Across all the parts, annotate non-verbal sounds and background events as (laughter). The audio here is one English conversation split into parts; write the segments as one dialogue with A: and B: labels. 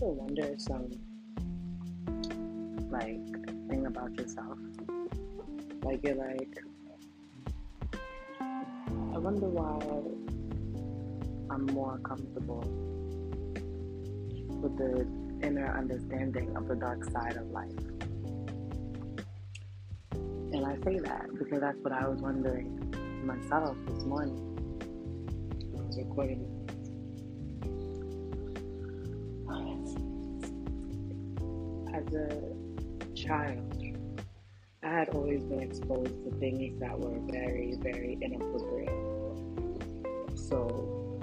A: ever wonder some like thing about yourself? Like you're like, I wonder why I'm more comfortable with the inner understanding of the dark side of life. And I say that because that's what I was wondering myself this morning. I was recording as a child, I had always been exposed to things that were very, very inappropriate. So,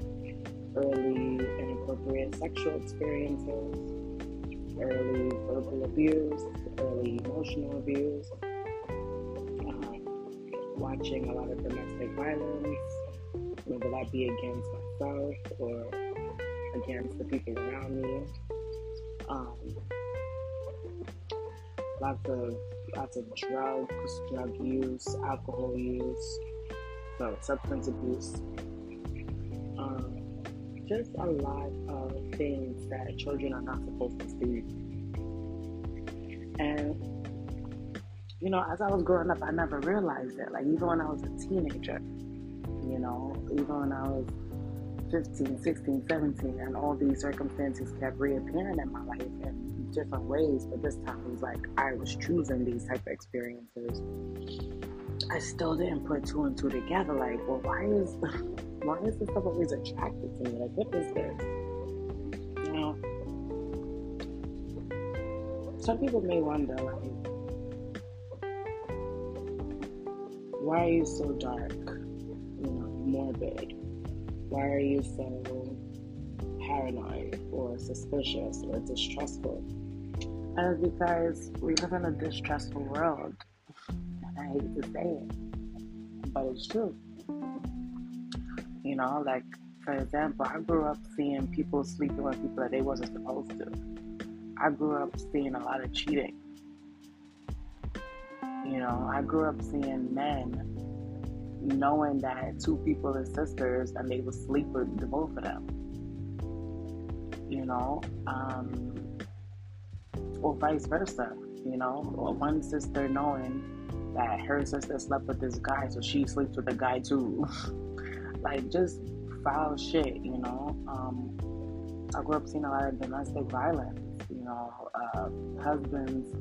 A: early inappropriate sexual experiences, early verbal abuse, early emotional abuse, um, watching a lot of domestic violence, whether that be against myself or against the people around me. Um, lots of lots of drugs, drug use, alcohol use, so substance abuse. Um, just a lot of things that children are not supposed to see. And you know, as I was growing up, I never realized it. Like even when I was a teenager, you know, even when I was 15, 16, 17, and all these circumstances kept reappearing in my life in different ways, but this time it was like I was choosing these type of experiences. I still didn't put two and two together. Like, well, why is (laughs) why is this stuff always attracted to me? Like, what is this? You know, some people may wonder, like, why are you so dark? You know, morbid why are you so paranoid or suspicious or distrustful? And it's because we live in a distrustful world. And I hate to say it, but it's true. You know, like, for example, I grew up seeing people sleeping with people that they wasn't supposed to. I grew up seeing a lot of cheating. You know, I grew up seeing men knowing that two people are sisters and they would sleep with the both of them. You know, um, or vice versa. You know, one sister knowing that her sister slept with this guy, so she sleeps with a guy too. (laughs) like just foul shit. You know, um, I grew up seeing a lot of domestic violence. You know, uh, husbands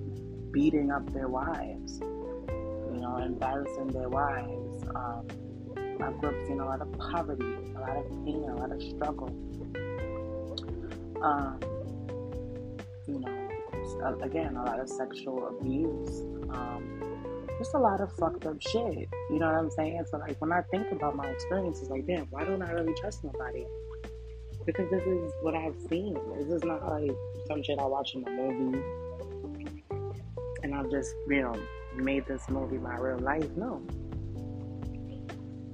A: beating up their wives. You know, embarrassing their wives um, I grew up seeing a lot of poverty, a lot of pain, a lot of struggle. Um, you know, again, a lot of sexual abuse. Um, just a lot of fucked up shit. You know what I'm saying? So like when I think about my experiences, like damn, why don't I really trust nobody? Because this is what I've seen. This is not like some shit I watch in a movie, and I've just you know made this movie my real life. No,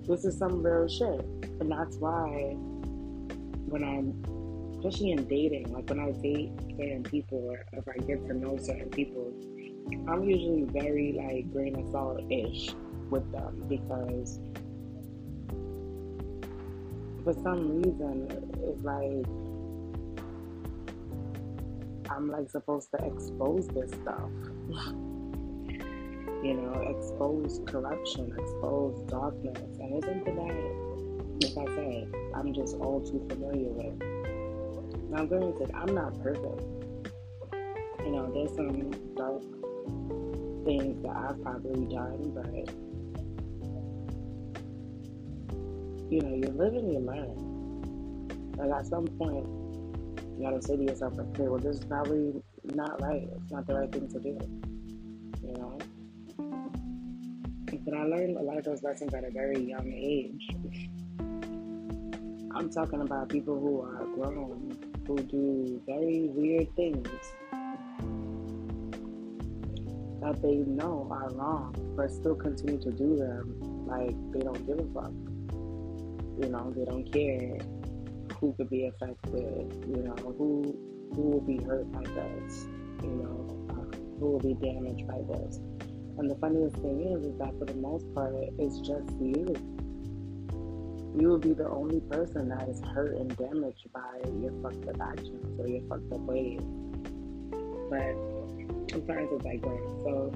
A: this is some real shit. And that's why when I'm, especially in dating, like when I date certain people or if I get to know certain people, I'm usually very like grain of salt ish with them because for some reason it's like I'm like supposed to expose this stuff. (laughs) you know, expose corruption, expose darkness. And isn't that, like I said, I'm just all too familiar with. Now, granted, I'm not perfect. You know, there's some dark things that I've probably done, but, you know, you live and you learn. Like, at some point, you gotta say to yourself, okay, well, this is probably not right. It's not the right thing to do. You know? but I learned a lot of those lessons at a very young age. (laughs) I'm talking about people who are grown, do very weird things that they know are wrong, but still continue to do them like they don't give a fuck. You know, they don't care who could be affected, you know, who who will be hurt by this, you know, uh, who will be damaged by this. And the funniest thing is, is that for the most part, it's just you. You will be the only person that is hurt and damaged by your fucked up actions or your fucked up ways. But I'm trying to digress. So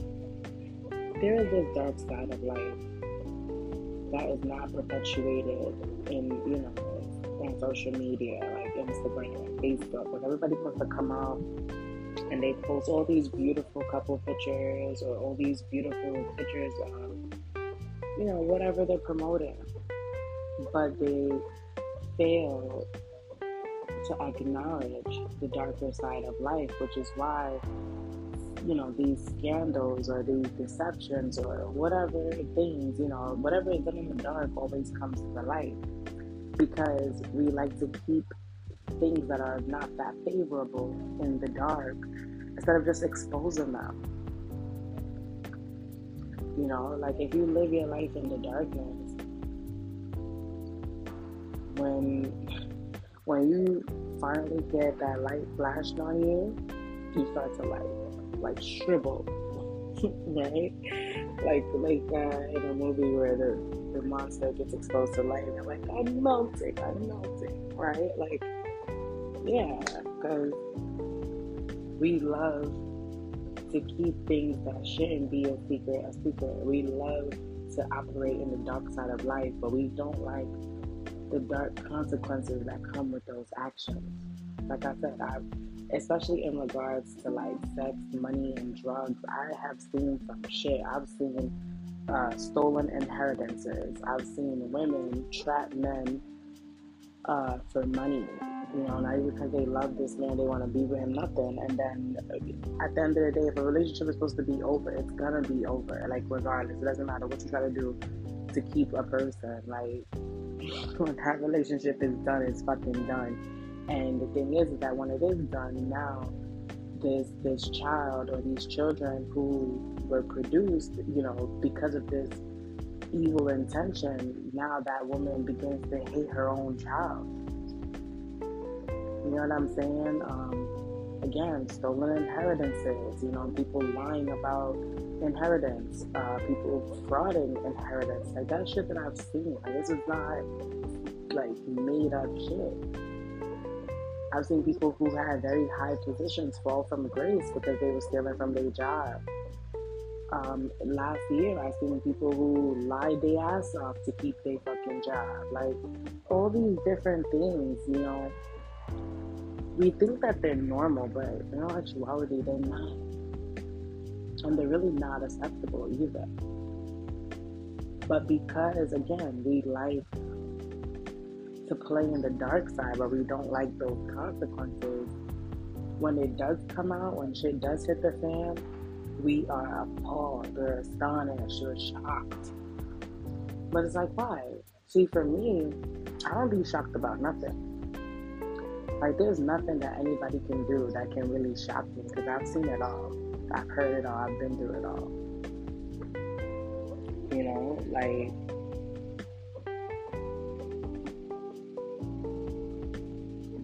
A: there is this dark side of life that is not perpetuated in, you know, on social media like Instagram and Facebook. Like everybody wants to come out and they post all these beautiful couple pictures or all these beautiful pictures of, you know, whatever they're promoting. But they fail to acknowledge the darker side of life, which is why you know, these scandals or these deceptions or whatever things, you know, whatever is done in the dark always comes to the light because we like to keep things that are not that favorable in the dark instead of just exposing them. You know, like if you live your life in the darkness, when when you finally get that light flashed on you, you start to like like shrivel, (laughs) right? Like like uh, in a movie where the, the monster gets exposed to light and they're like, I'm melting, I'm melting, right? Like, yeah, because we love to keep things that shouldn't be a secret a secret. We love to operate in the dark side of life, but we don't like the dark consequences that come with those actions. Like I said, I've especially in regards to like sex, money, and drugs. I have seen some shit. I've seen uh, stolen inheritances. I've seen women trap men uh, for money. You know, not even because they love this man, they want to be with him, nothing. And then at the end of the day, if a relationship is supposed to be over, it's gonna be over. Like regardless, it doesn't matter what you try to do to keep a person. Like when that relationship is done, it's fucking done and the thing is, is that when it is done now, this this child or these children who were produced, you know, because of this evil intention, now that woman begins to hate her own child. You know what I'm saying? Um, again, stolen inheritances. You know, people lying about inheritance. Uh, people frauding inheritance. Like that shit that I've seen. Like this is not like made up shit. I've seen people who had very high positions fall from grace because they were stealing from their job. Um, last year, I've seen people who lied their ass off to keep their fucking job. Like, all these different things, you know. We think that they're normal, but in actuality, they're not. And they're really not acceptable either. But because, again, we like to play in the dark side, but we don't like those consequences. When it does come out, when shit does hit the fan, we are appalled, we're astonished, we're shocked. But it's like, why? See, for me, I don't be shocked about nothing. Like, there's nothing that anybody can do that can really shock me because I've seen it all. I've heard it all. I've been through it all. You know, like,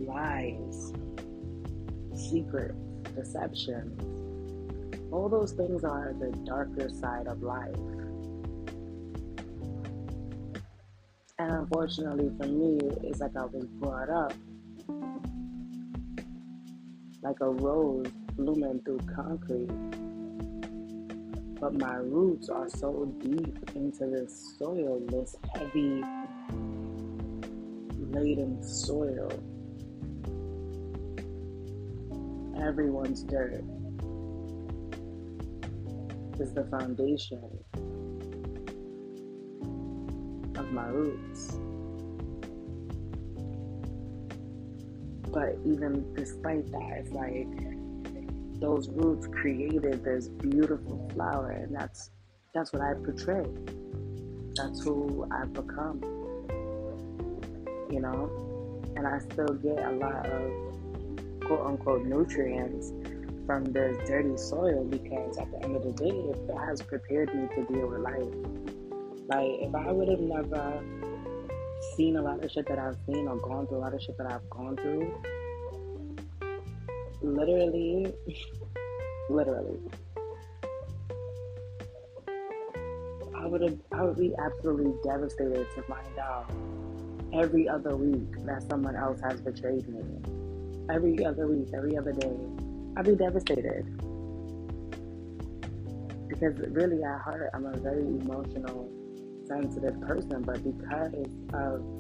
A: lies, secrets, deceptions. All those things are the darker side of life. And unfortunately for me, it's like I was brought up like a rose blooming through concrete. But my roots are so deep into this soil, this heavy laden soil everyone's dirt is the foundation of my roots. But even despite that, it's like those roots created this beautiful flower, and that's that's what I portray. That's who I've become. You know, and I still get a lot of quote unquote nutrients from this dirty soil because at the end of the day, it has prepared me to deal with life. Like, if I would have never seen a lot of shit that I've seen or gone through a lot of shit that I've gone through, literally, literally, I would have, I would be absolutely devastated to find out every other week that someone else has betrayed me. Every other week, every other day, I'd be devastated. Because really, at heart, I'm a very emotional, sensitive person, but because of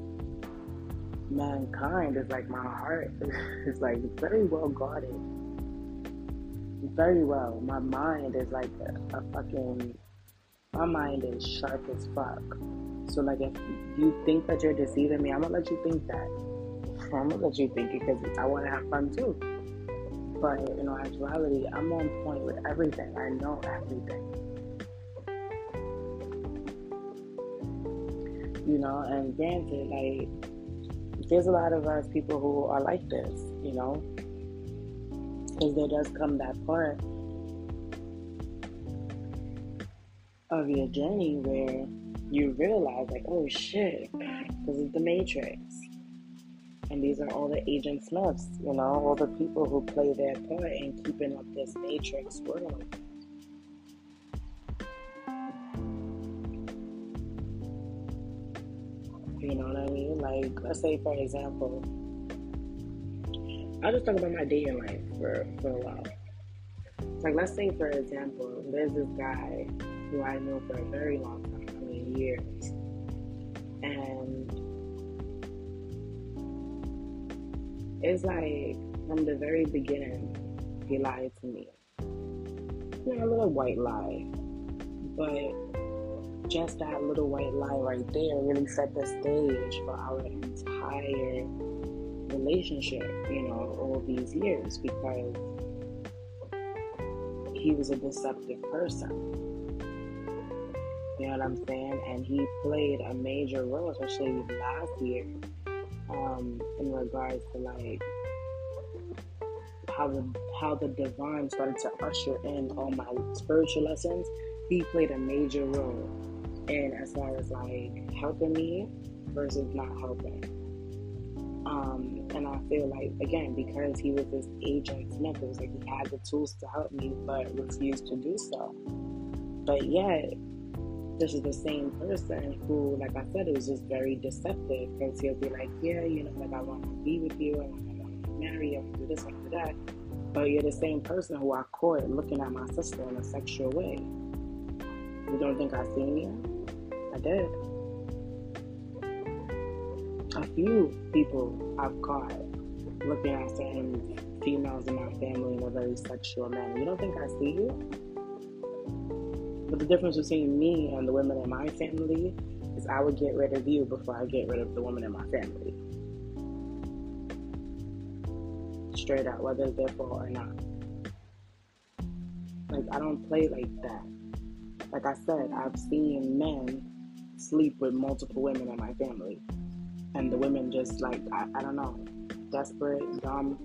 A: mankind, is like my heart (laughs) is like very well guarded. Very well. My mind is like a, a fucking my mind is sharp as fuck. So like if you think that you're deceiving me, I'm gonna let you think that. I'm gonna let you think it because I want to have fun too. But in actuality, I'm on point with everything. I know everything. You know, and granted, like there's a lot of us people who are like this. You know, because there does come that part of your journey where you realize, like, oh shit, this is the Matrix. And these are all the Agent Smiths, you know, all the people who play their part in keeping up this Matrix world. You know what I mean? Like, let's say, for example, I'll just talk about my dating life for, for a while. Like, let's say, for example, there's this guy who I know for a very long time, I mean years. And it's like from the very beginning, he lied to me. You know, a little white lie. But just that little white lie right there really set the stage for our entire relationship, you know, all these years because he was a deceptive person. You know what I'm saying? And he played a major role, especially last year, um, in regards to like how the how the divine started to usher in all my spiritual lessons. He played a major role in as far as like helping me versus not helping. Um, and I feel like again because he was this agent Smith, it was like he had the tools to help me, but refused to do so. But yet, this is the same person who, like I said, it was just very deceptive because he'll be like, yeah, you know, like I want to be with you, I want to marry you, I want to do this, I want to do that. But you're the same person who I caught looking at my sister in a sexual way. You don't think I seen you? I did. A few people I've caught looking at certain females in my family in a very sexual manner. You don't think I see you? But the difference between me and the women in my family is I would get rid of you before I get rid of the woman in my family. Straight out, whether it's their fault or not. Like, I don't play like that. Like I said, I've seen men sleep with multiple women in my family. And the women just, like, I, I don't know, desperate, dumb,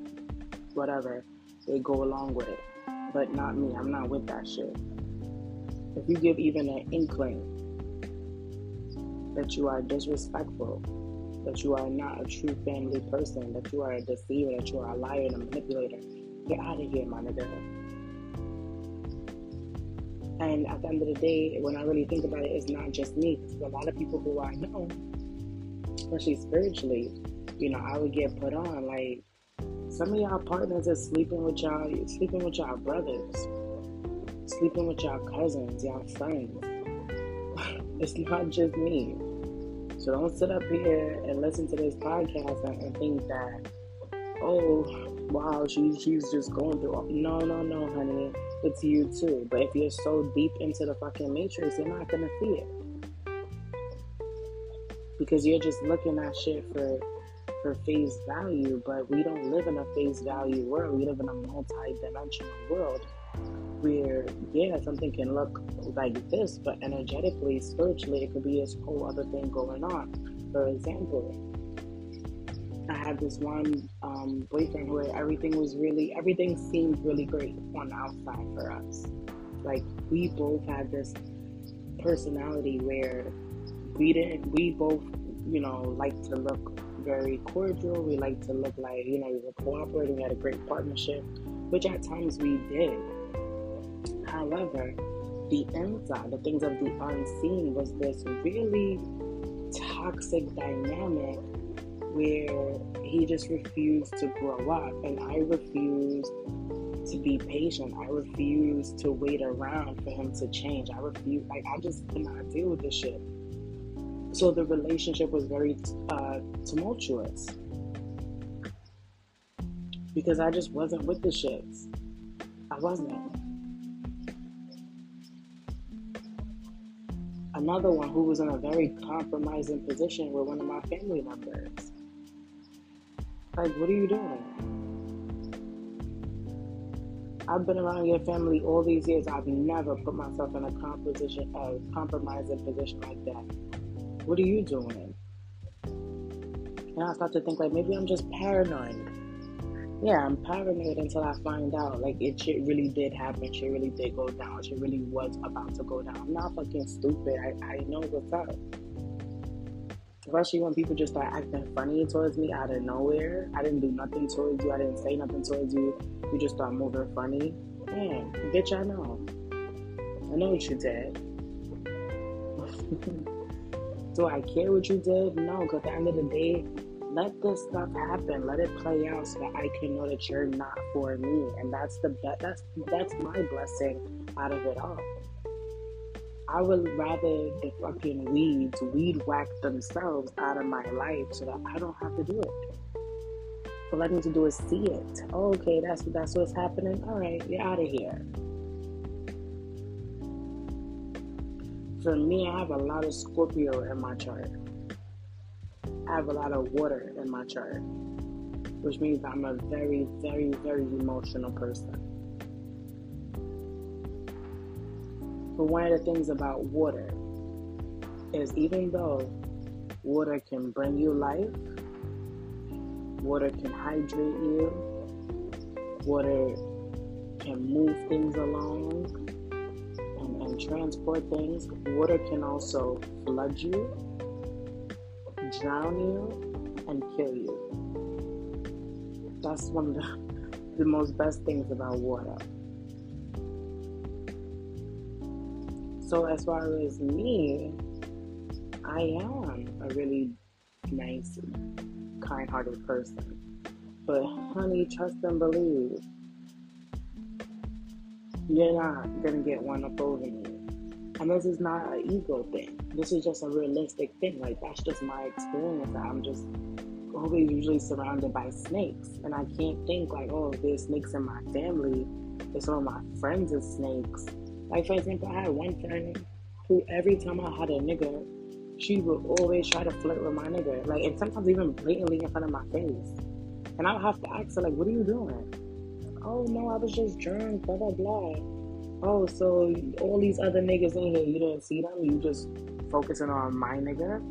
A: whatever, they go along with it. But not me. I'm not with that shit if you give even an inkling that you are disrespectful, that you are not a true family person, that you are a deceiver, that you are a liar and a manipulator, get out of here, my nigga. And at the end of the day, when I really think about it, it's not just me. Because a lot of people who I know, especially spiritually, you know, I would get put on. Like some of y'all partners are sleeping with y'all, sleeping with y'all brothers sleeping with y'all cousins, y'all friends. (laughs) it's not just me. So don't sit up here and listen to this podcast and, and think that, oh, wow, she, she's just going through. No, no, no, honey. It's you too. But if you're so deep into the fucking matrix, you're not gonna see it. Because you're just looking at shit for for face value, but we don't live in a face value world. We live in a multi-dimensional world where yeah something can look like this but energetically spiritually it could be a whole other thing going on for example i had this one um, boyfriend where everything was really everything seemed really great on the outside for us. Like we both had this personality where we didn't we both you know like to look very cordial. We like to look like you know we were cooperating we had a great partnership which at times we did. However, the inside, the things of the unseen, was this really toxic dynamic where he just refused to grow up, and I refused to be patient. I refused to wait around for him to change. I refused, like, I just could not deal with this shit. So the relationship was very uh, tumultuous because I just wasn't with the shits. I wasn't. Another one who was in a very compromising position with one of my family members. Like, what are you doing? I've been around your family all these years. I've never put myself in a composition, a compromising position like that. What are you doing? And I start to think like maybe I'm just paranoid. Yeah, I'm paranoid until I find out like it shit really did happen. Shit really did go down. Shit really was about to go down. I'm not fucking stupid. I, I know what's up especially when people just start acting funny towards me out of nowhere. I didn't do nothing towards you. I didn't say nothing towards you. You just start moving funny. Man, bitch, I know. I know what you did. (laughs) do I care what you did? No, because at the end of the day, let this stuff happen. Let it play out so that I can know that you're not for me. And that's the be- that's that's my blessing out of it all. I would rather the fucking weeds weed whack themselves out of my life so that I don't have to do it. All I need to do is see it. Oh, okay, that's that's what's happening. All right, you're out of here. For me, I have a lot of Scorpio in my chart. I have a lot of water in my chart, which means I'm a very, very, very emotional person. But one of the things about water is even though water can bring you life, water can hydrate you, water can move things along and, and transport things, water can also flood you, drown you, and kill you. That's one of the, (laughs) the most best things about water. So as far as me, I am a really nice, kind-hearted person. But honey, trust and believe. You're not gonna get one up over me. And this is not an ego thing. This is just a realistic thing. Like that's just my experience. I'm just always usually surrounded by snakes. And I can't think like, oh, there's snakes in my family. There's some of my friends are snakes like, for example, I had one friend who every time I had a nigga, she would always try to flirt with my nigga. Like, and sometimes even blatantly in front of my face. And I would have to ask her, like, what are you doing? Oh, no, I was just drunk, blah, blah, blah. Oh, so all these other niggas in here, you didn't see them? You just focusing on my nigga?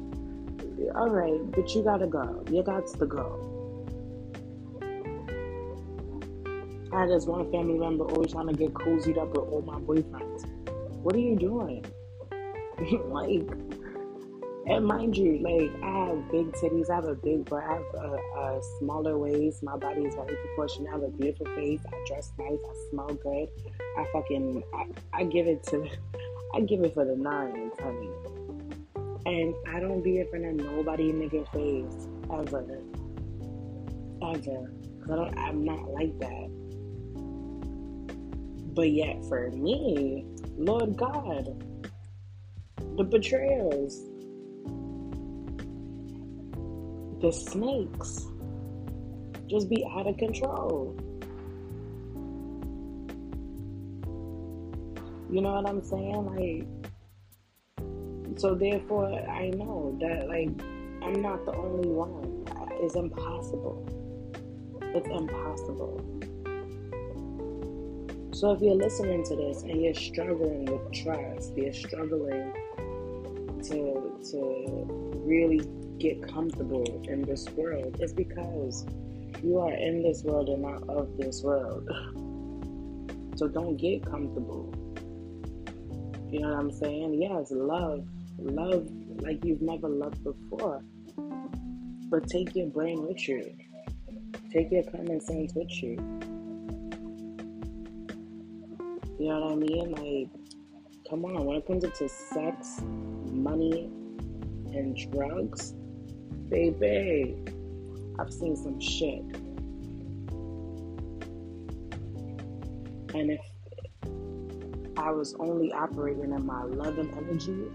A: All right, but you gotta go. You got to go. I had this one family member always trying to get cozied up with all my boyfriends. What are you doing? (laughs) like, and mind you, like I have big titties, I have a big butt, I have a, a, smaller waist. My body is very proportional. I have a beautiful face. I dress nice. I smell good. I fucking, I, I give it to, (laughs) I give it for the nines, honey. And I don't be in front of nobody nigga face ever, ever. Cause I don't, I'm not like that. But yet, for me, Lord God, the betrayals, the snakes just be out of control. You know what I'm saying? Like, so therefore, I know that, like, I'm not the only one. It's impossible. It's impossible. So if you're listening to this and you're struggling with trust, you're struggling to to really get comfortable in this world, it's because you are in this world and not of this world. (laughs) So don't get comfortable. You know what I'm saying? Yes, love. Love like you've never loved before. But take your brain with you. Take your common sense with you. You know what I mean? Like, come on, when it comes to sex, money, and drugs, baby, I've seen some shit. And if I was only operating in my love and energy,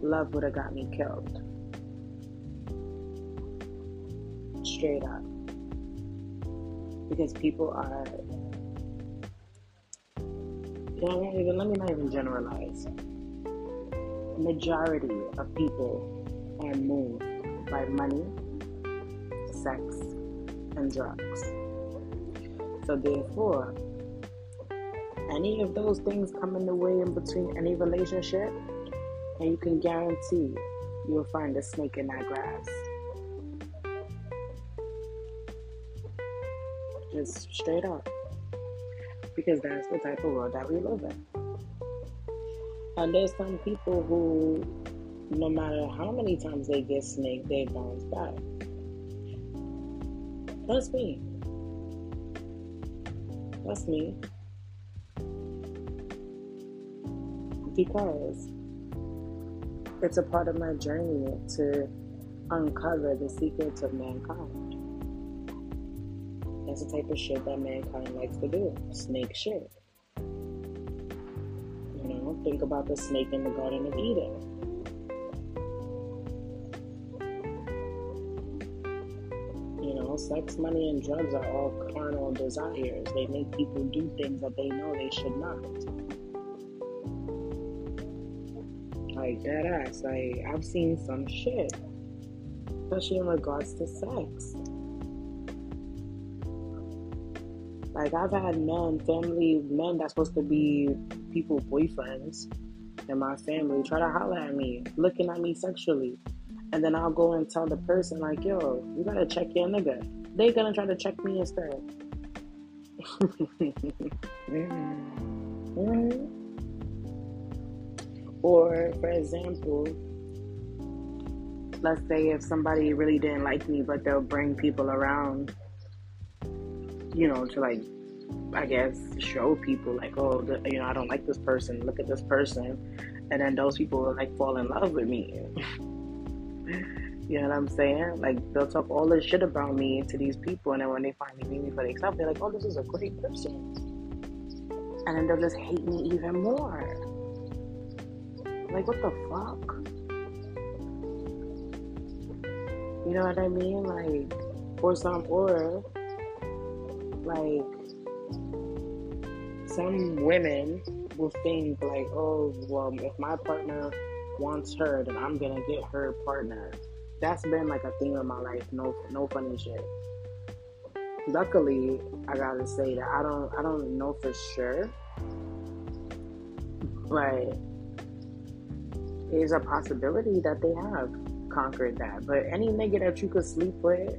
A: love would have got me killed. Straight up. Because people are even, let me not even generalize. Majority of people are moved by money, sex, and drugs. So therefore, any of those things come in the way in between any relationship, and you can guarantee you'll find a snake in that grass. Just straight up because that's the type of world that we live in. And there's some people who, no matter how many times they get snaked, they bounce back. That's me. That's me. Because it's a part of my journey to uncover the secrets of mankind. That's the type of shit that mankind likes to do. Snake shit. You know, think about the snake in the Garden of Eden. You know, sex, money, and drugs are all carnal desires. They make people do things that they know they should not. Like that ass. Like I've seen some shit. Especially in regards to sex. Like I've had men, family men that's supposed to be people boyfriends in my family try to holler at me, looking at me sexually. And then I'll go and tell the person like, yo, you gotta check your nigga. They gonna try to check me instead. (laughs) mm-hmm. Or for example, let's say if somebody really didn't like me, but they'll bring people around you know, to like, I guess, show people like, oh, the, you know, I don't like this person. Look at this person, and then those people will like fall in love with me. (laughs) you know what I'm saying? Like they'll talk all this shit about me to these people, and then when they finally meet me for themselves, they're like, oh, this is a great person, and then they'll just hate me even more. Like what the fuck? You know what I mean? Like, or some, or like some women will think like, oh, well, if my partner wants her, then I'm gonna get her partner. That's been like a theme in my life. No, no funny shit. Luckily, I gotta say that I don't, I don't know for sure, but there's a possibility that they have conquered that. But any nigga that you could sleep with,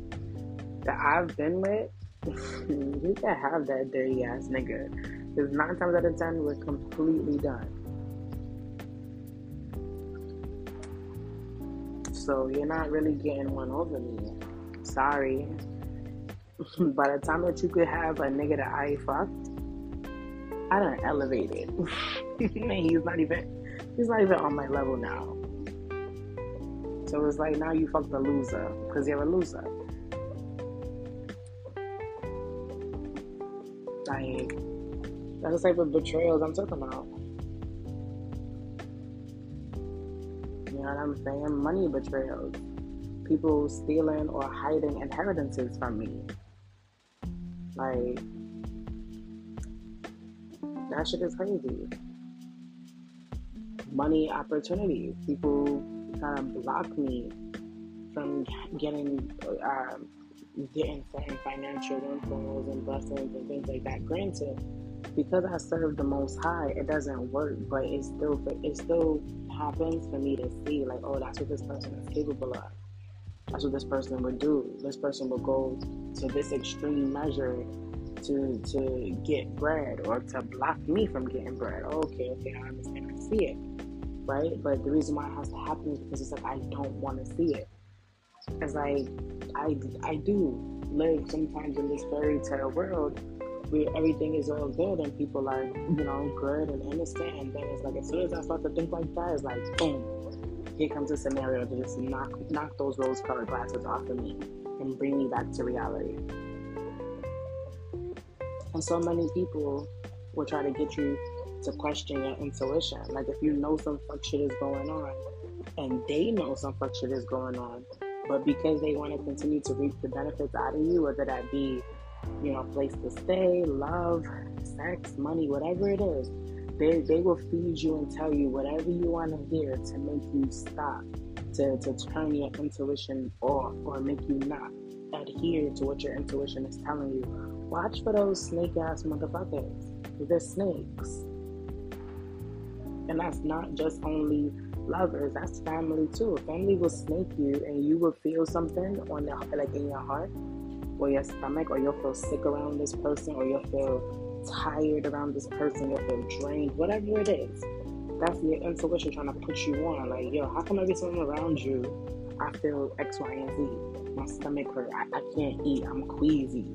A: that I've been with, (laughs) you can have that dirty ass nigga. Because nine times out of ten, we're completely done. So you're not really getting one over me. Sorry. (laughs) By the time that you could have a nigga that I fucked, I done elevated. (laughs) he's not even he's not even on my level now. So it's like now you fucked a loser because you're a loser. Like, that's the type of betrayals I'm talking about. You know what I'm saying? Money betrayals. People stealing or hiding inheritances from me. Like, that shit is crazy. Money opportunities. People kind of block me from getting um, getting certain financial windfalls and blessings and things like that. Granted, because I serve the Most High, it doesn't work, but it still it still happens for me to see like, oh, that's what this person is capable of. That's what this person would do. This person would go to this extreme measure to to get bread or to block me from getting bread. Oh, okay, okay, I understand. I see it, right? But the reason why it has to happen is because it's like I don't want to see it. It's like I, I do live sometimes in this fairy tale world where everything is all good and people are, you know, good and innocent. And then it's like, as soon as I start to think like that, it's like, boom, here comes a scenario to just knock, knock those rose colored glasses off of me and bring me back to reality. And so many people will try to get you to question your intuition. Like if you know some fuck shit is going on and they know some fuck shit is going on, but because they want to continue to reap the benefits out of you, whether that be you know, place to stay, love, sex, money, whatever it is. They, they will feed you and tell you whatever you want to hear to make you stop, to, to turn your intuition off or make you not adhere to what your intuition is telling you. Watch for those snake ass motherfuckers. They're snakes. And that's not just only lovers, that's family too. Family will snake you and you will feel something on the, like in your heart or your stomach, or you'll feel sick around this person, or you'll feel tired around this person, you'll feel drained, whatever it is. That's your intuition trying to put you on. Like, yo, how come every time I'm around you, I feel X, Y, and Z? My stomach hurt. I, I can't eat. I'm queasy.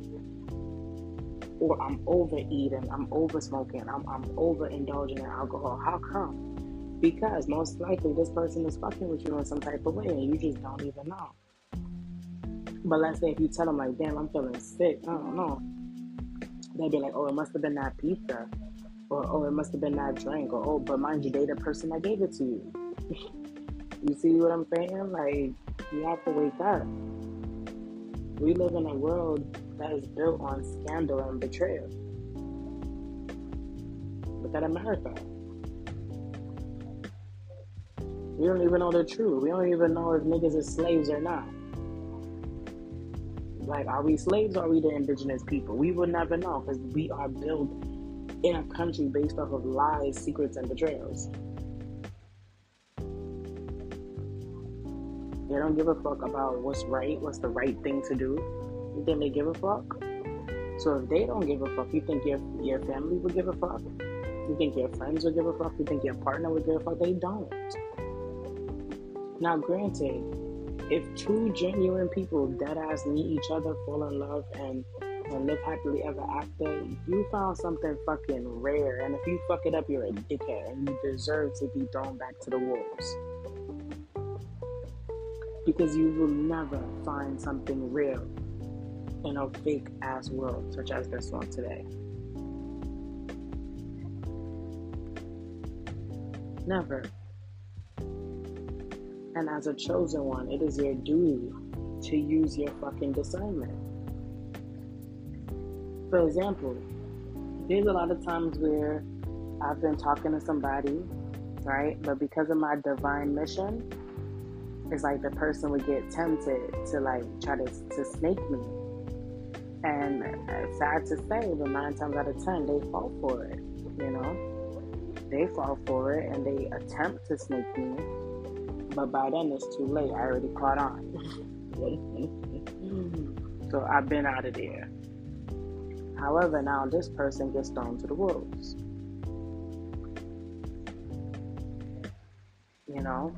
A: Or I'm overeating. I'm over smoking. I'm, I'm overindulging in alcohol. How come? Because most likely this person is fucking with you in some type of way and you just don't even know. But let's say if you tell them like, damn, I'm feeling sick, I don't know. They'd be like, oh, it must have been that pizza. Or, oh, it must have been that drink. Or, oh, but mind you, they the person that gave it to you. (laughs) you see what I'm saying? Like, you have to wake up. We live in a world that is built on scandal and betrayal. Look at America. We don't even know the truth. We don't even know if niggas is slaves or not. Like, are we slaves or are we the indigenous people? We will never know because we are built in a country based off of lies, secrets, and betrayals. They don't give a fuck about what's right, what's the right thing to do. You think they give a fuck? So if they don't give a fuck, you think your your family would give a fuck? You think your friends would give a fuck? You think your partner would give a fuck? They don't. Now, granted, if two genuine people dead ass meet each other, fall in love, and and live happily ever after, you found something fucking rare. And if you fuck it up, you're a dickhead, and you deserve to be thrown back to the wolves. Because you will never find something real in a fake ass world such as this one today. Never. And as a chosen one, it is your duty to use your fucking discernment. For example, there's a lot of times where I've been talking to somebody, right? But because of my divine mission, it's like the person would get tempted to like try to, to snake me. And sad to say, but nine times out of ten, they fall for it, you know? They fall for it and they attempt to snake me but by then it's too late. I already caught on. (laughs) so I've been out of there. However, now this person gets thrown to the wolves. You know,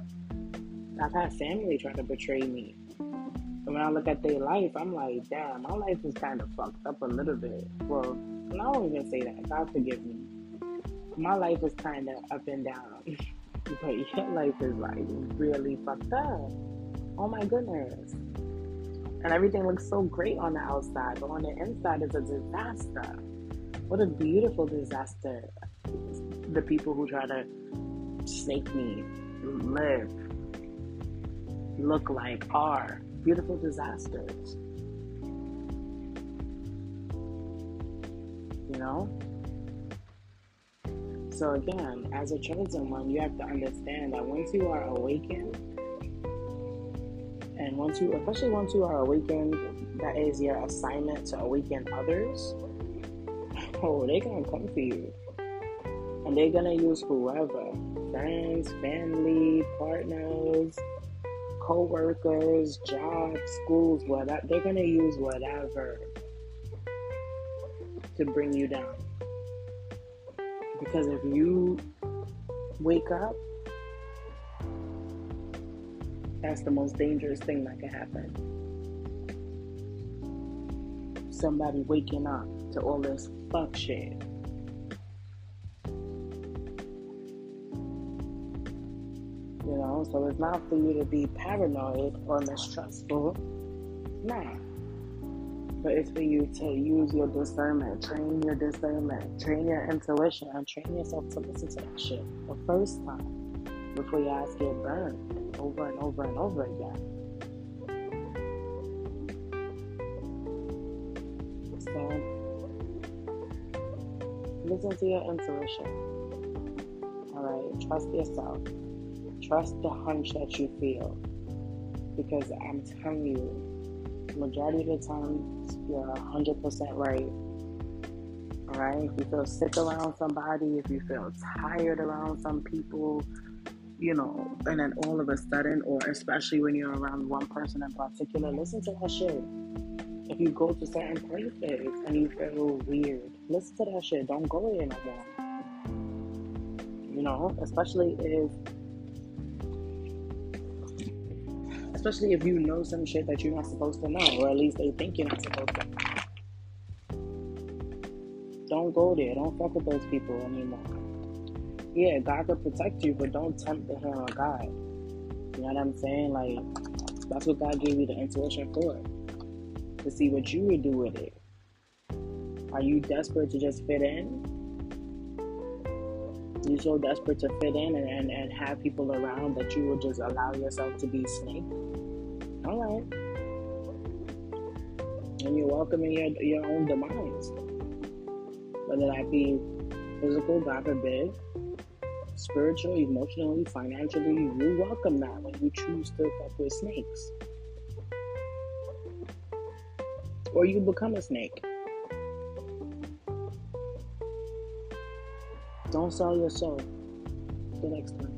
A: I've had family try to betray me. And when I look at their life, I'm like, damn, my life is kind of fucked up a little bit. Well, I don't even say that. God forgive me. My life is kind of up and down. (laughs) but (laughs) your life is like really fucked up. Oh my goodness. And everything looks so great on the outside, but on the inside is a disaster. What a beautiful disaster. The people who try to snake me, live, look like, are beautiful disasters. You know? So again, as a chosen one, you have to understand that once you are awakened, and once you, especially once you are awakened, that is your assignment to awaken others. Oh, they're gonna come for you, and they're gonna use whoever, friends, family, partners, co-workers, jobs, schools, whatever. They're gonna use whatever to bring you down. Because if you wake up, that's the most dangerous thing that can happen. Somebody waking up to all this fuck shit. You know, so it's not for you to be paranoid or mistrustful. Nah. But it's for you to use your discernment, train your discernment, train your intuition, and train yourself to listen to that shit the first time before your ass get burned over and over and over again. So listen to your intuition. Alright, trust yourself. Trust the hunch that you feel. Because I'm telling you, majority of the time, you're 100% right. Alright? If you feel sick around somebody, if you feel tired around some people, you know, and then all of a sudden, or especially when you're around one person in particular, listen to that shit. If you go to certain places and you feel weird, listen to that shit. Don't go there no more. You know, especially if especially if you know some shit that you're not supposed to know, or at least they think you're not supposed to. Don't go there. Don't fuck with those people anymore. Yeah, God could protect you, but don't tempt the hand of God. You know what I'm saying? Like, that's what God gave you the intuition for. To see what you would do with it. Are you desperate to just fit in? You're so desperate to fit in and, and, and have people around that you will just allow yourself to be snake? All right. And you're welcoming your, your own demise. Whether that be physical, God forbid, spiritual, emotionally, financially, you welcome that when you choose to fuck with snakes. Or you become a snake. Don't sell your soul. Till next time.